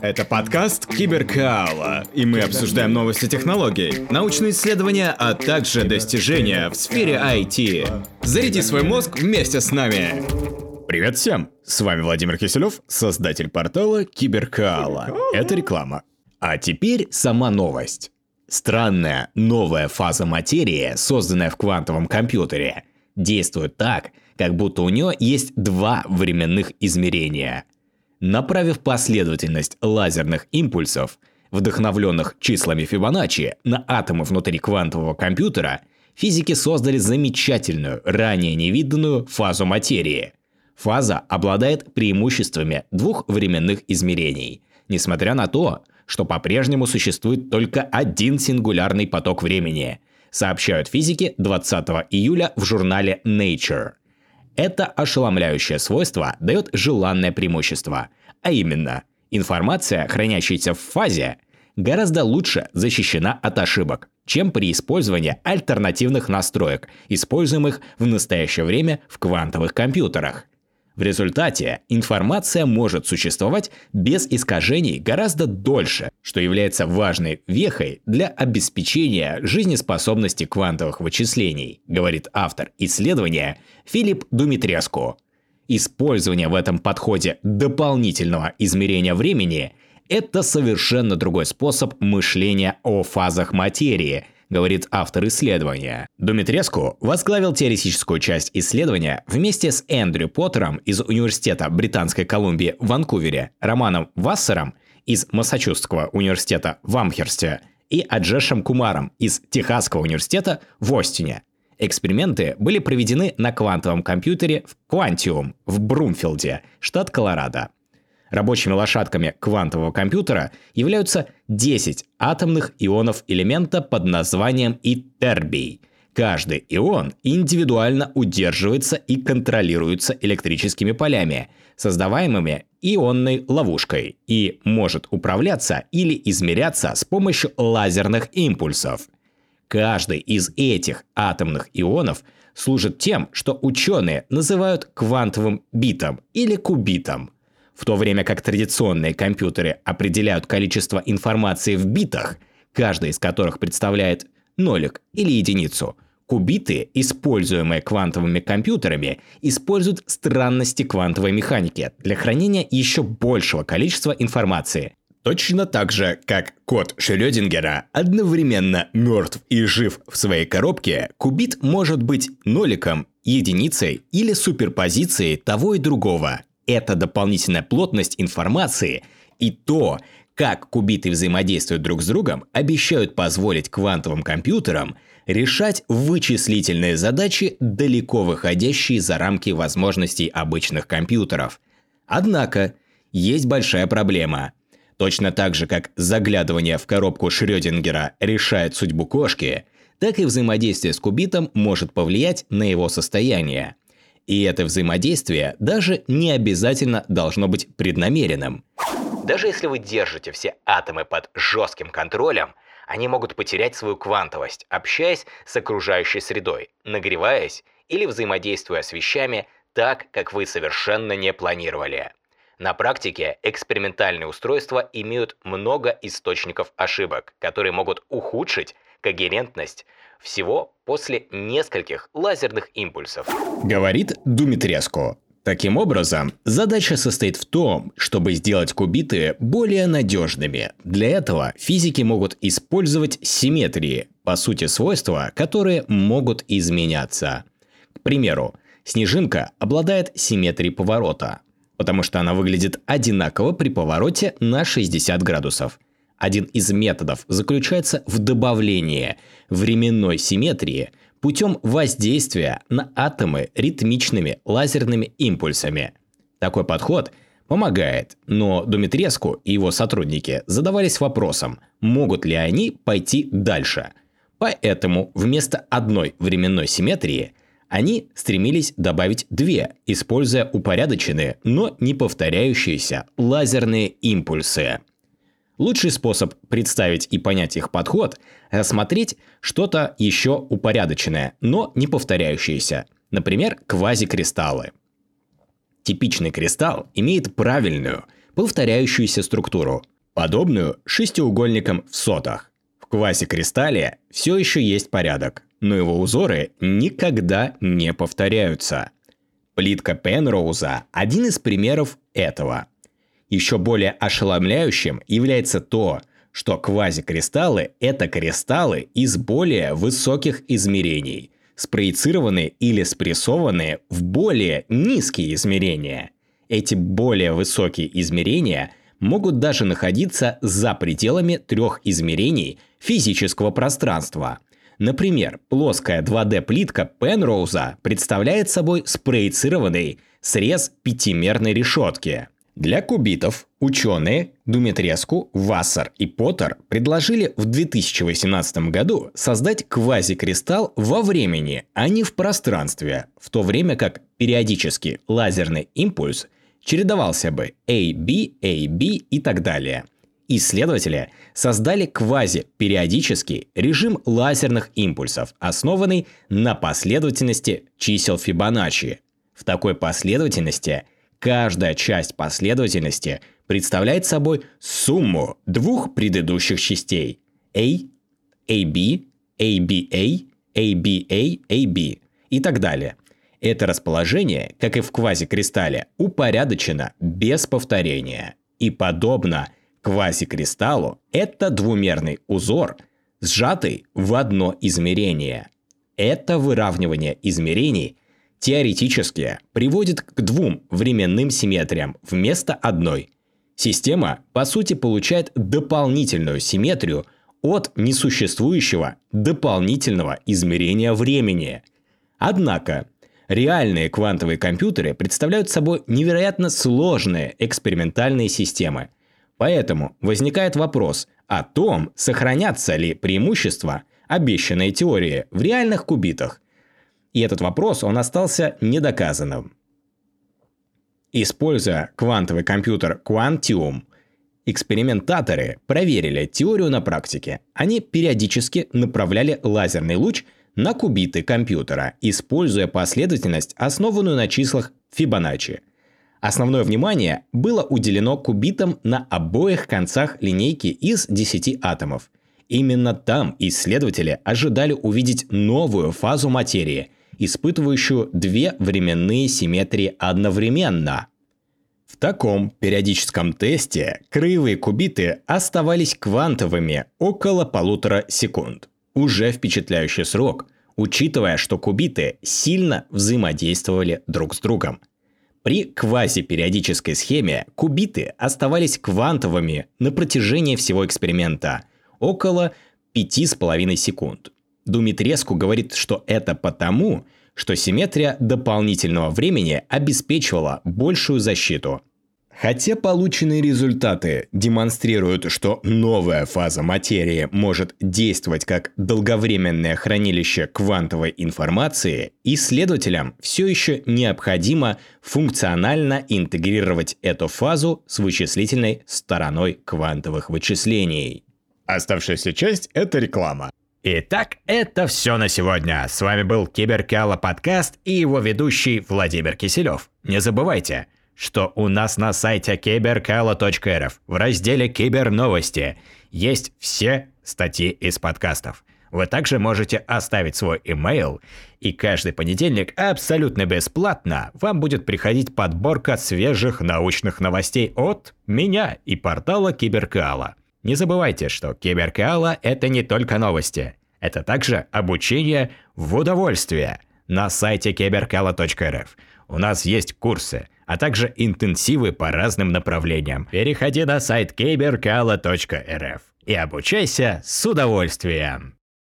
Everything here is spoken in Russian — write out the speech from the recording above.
Это подкаст Киберкаала, и мы обсуждаем новости технологий, научные исследования, а также достижения в сфере IT. Заряди свой мозг вместе с нами. Привет всем! С вами Владимир Киселев, создатель портала Киберкаала. Это реклама. А теперь сама новость. Странная новая фаза материи, созданная в квантовом компьютере, действует так, как будто у нее есть два временных измерения. Направив последовательность лазерных импульсов, вдохновленных числами Фибоначчи, на атомы внутри квантового компьютера, физики создали замечательную, ранее невиданную фазу материи. Фаза обладает преимуществами двух временных измерений, несмотря на то, что по-прежнему существует только один сингулярный поток времени, сообщают физики 20 июля в журнале Nature. Это ошеломляющее свойство дает желанное преимущество, а именно, информация, хранящаяся в фазе, гораздо лучше защищена от ошибок, чем при использовании альтернативных настроек, используемых в настоящее время в квантовых компьютерах – в результате информация может существовать без искажений гораздо дольше, что является важной вехой для обеспечения жизнеспособности квантовых вычислений, говорит автор исследования Филипп Думитреску. Использование в этом подходе дополнительного измерения времени – это совершенно другой способ мышления о фазах материи – говорит автор исследования. Думитреску возглавил теоретическую часть исследования вместе с Эндрю Поттером из Университета Британской Колумбии в Ванкувере, Романом Вассером из Массачусетского университета в Амхерсте и Аджешем Кумаром из Техасского университета в Остине. Эксперименты были проведены на квантовом компьютере в Quantium в Брумфилде, штат Колорадо. Рабочими лошадками квантового компьютера являются 10 атомных ионов элемента под названием итербий. Каждый ион индивидуально удерживается и контролируется электрическими полями, создаваемыми ионной ловушкой, и может управляться или измеряться с помощью лазерных импульсов. Каждый из этих атомных ионов служит тем, что ученые называют квантовым битом или кубитом – в то время как традиционные компьютеры определяют количество информации в битах, каждый из которых представляет нолик или единицу, кубиты, используемые квантовыми компьютерами, используют странности квантовой механики для хранения еще большего количества информации. Точно так же, как код Шрёдингера одновременно мертв и жив в своей коробке, кубит может быть ноликом, единицей или суперпозицией того и другого – эта дополнительная плотность информации и то, как кубиты взаимодействуют друг с другом, обещают позволить квантовым компьютерам решать вычислительные задачи, далеко выходящие за рамки возможностей обычных компьютеров. Однако, есть большая проблема. Точно так же, как заглядывание в коробку Шрёдингера решает судьбу кошки, так и взаимодействие с кубитом может повлиять на его состояние – и это взаимодействие даже не обязательно должно быть преднамеренным. Даже если вы держите все атомы под жестким контролем, они могут потерять свою квантовость, общаясь с окружающей средой, нагреваясь или взаимодействуя с вещами так, как вы совершенно не планировали. На практике экспериментальные устройства имеют много источников ошибок, которые могут ухудшить когерентность всего после нескольких лазерных импульсов. Говорит Думитреску. Таким образом, задача состоит в том, чтобы сделать кубиты более надежными. Для этого физики могут использовать симметрии, по сути свойства, которые могут изменяться. К примеру, снежинка обладает симметрией поворота, потому что она выглядит одинаково при повороте на 60 градусов. Один из методов заключается в добавлении временной симметрии путем воздействия на атомы ритмичными лазерными импульсами. Такой подход помогает, но Думитреску и его сотрудники задавались вопросом, могут ли они пойти дальше. Поэтому вместо одной временной симметрии они стремились добавить две, используя упорядоченные, но не повторяющиеся лазерные импульсы. Лучший способ представить и понять их подход – рассмотреть что-то еще упорядоченное, но не повторяющееся, например, квазикристаллы. Типичный кристалл имеет правильную, повторяющуюся структуру, подобную шестиугольникам в сотах. В квазикристалле все еще есть порядок, но его узоры никогда не повторяются. Плитка Пенроуза – один из примеров этого. Еще более ошеломляющим является то, что квазикристаллы – это кристаллы из более высоких измерений, спроецированные или спрессованные в более низкие измерения. Эти более высокие измерения могут даже находиться за пределами трех измерений физического пространства. Например, плоская 2D-плитка Пенроуза представляет собой спроецированный срез пятимерной решетки – для кубитов ученые Думитреску, Вассер и Поттер предложили в 2018 году создать квазикристалл во времени, а не в пространстве, в то время как периодически лазерный импульс чередовался бы AB, AB и так далее. Исследователи создали квазипериодический режим лазерных импульсов, основанный на последовательности чисел Фибоначчи. В такой последовательности – Каждая часть последовательности представляет собой сумму двух предыдущих частей A, AB, ABA, ABA, AB и так далее. Это расположение, как и в квазикристалле, упорядочено без повторения. И подобно квазикристаллу, это двумерный узор, сжатый в одно измерение. Это выравнивание измерений – теоретически приводит к двум временным симметриям вместо одной. Система, по сути, получает дополнительную симметрию от несуществующего дополнительного измерения времени. Однако, реальные квантовые компьютеры представляют собой невероятно сложные экспериментальные системы. Поэтому возникает вопрос о том, сохранятся ли преимущества обещанной теории в реальных кубитах, и этот вопрос, он остался недоказанным. Используя квантовый компьютер Quantium, экспериментаторы проверили теорию на практике. Они периодически направляли лазерный луч на кубиты компьютера, используя последовательность, основанную на числах Фибоначчи. Основное внимание было уделено кубитам на обоих концах линейки из 10 атомов. Именно там исследователи ожидали увидеть новую фазу материи, испытывающую две временные симметрии одновременно. В таком периодическом тесте краевые кубиты оставались квантовыми около полутора секунд. Уже впечатляющий срок, учитывая, что кубиты сильно взаимодействовали друг с другом. При квазипериодической схеме кубиты оставались квантовыми на протяжении всего эксперимента – около 5,5 секунд. Думитреску говорит, что это потому, что симметрия дополнительного времени обеспечивала большую защиту. Хотя полученные результаты демонстрируют, что новая фаза материи может действовать как долговременное хранилище квантовой информации, исследователям все еще необходимо функционально интегрировать эту фазу с вычислительной стороной квантовых вычислений. Оставшаяся часть – это реклама. Итак, это все на сегодня. С вами был Киберкала подкаст и его ведущий Владимир Киселев. Не забывайте, что у нас на сайте киберкала.рф в разделе «Киберновости» есть все статьи из подкастов. Вы также можете оставить свой имейл, и каждый понедельник абсолютно бесплатно вам будет приходить подборка свежих научных новостей от меня и портала Киберкала – не забывайте, что Киберкала – это не только новости. Это также обучение в удовольствие на сайте киберкала.рф. У нас есть курсы, а также интенсивы по разным направлениям. Переходи на сайт киберкала.рф и обучайся с удовольствием.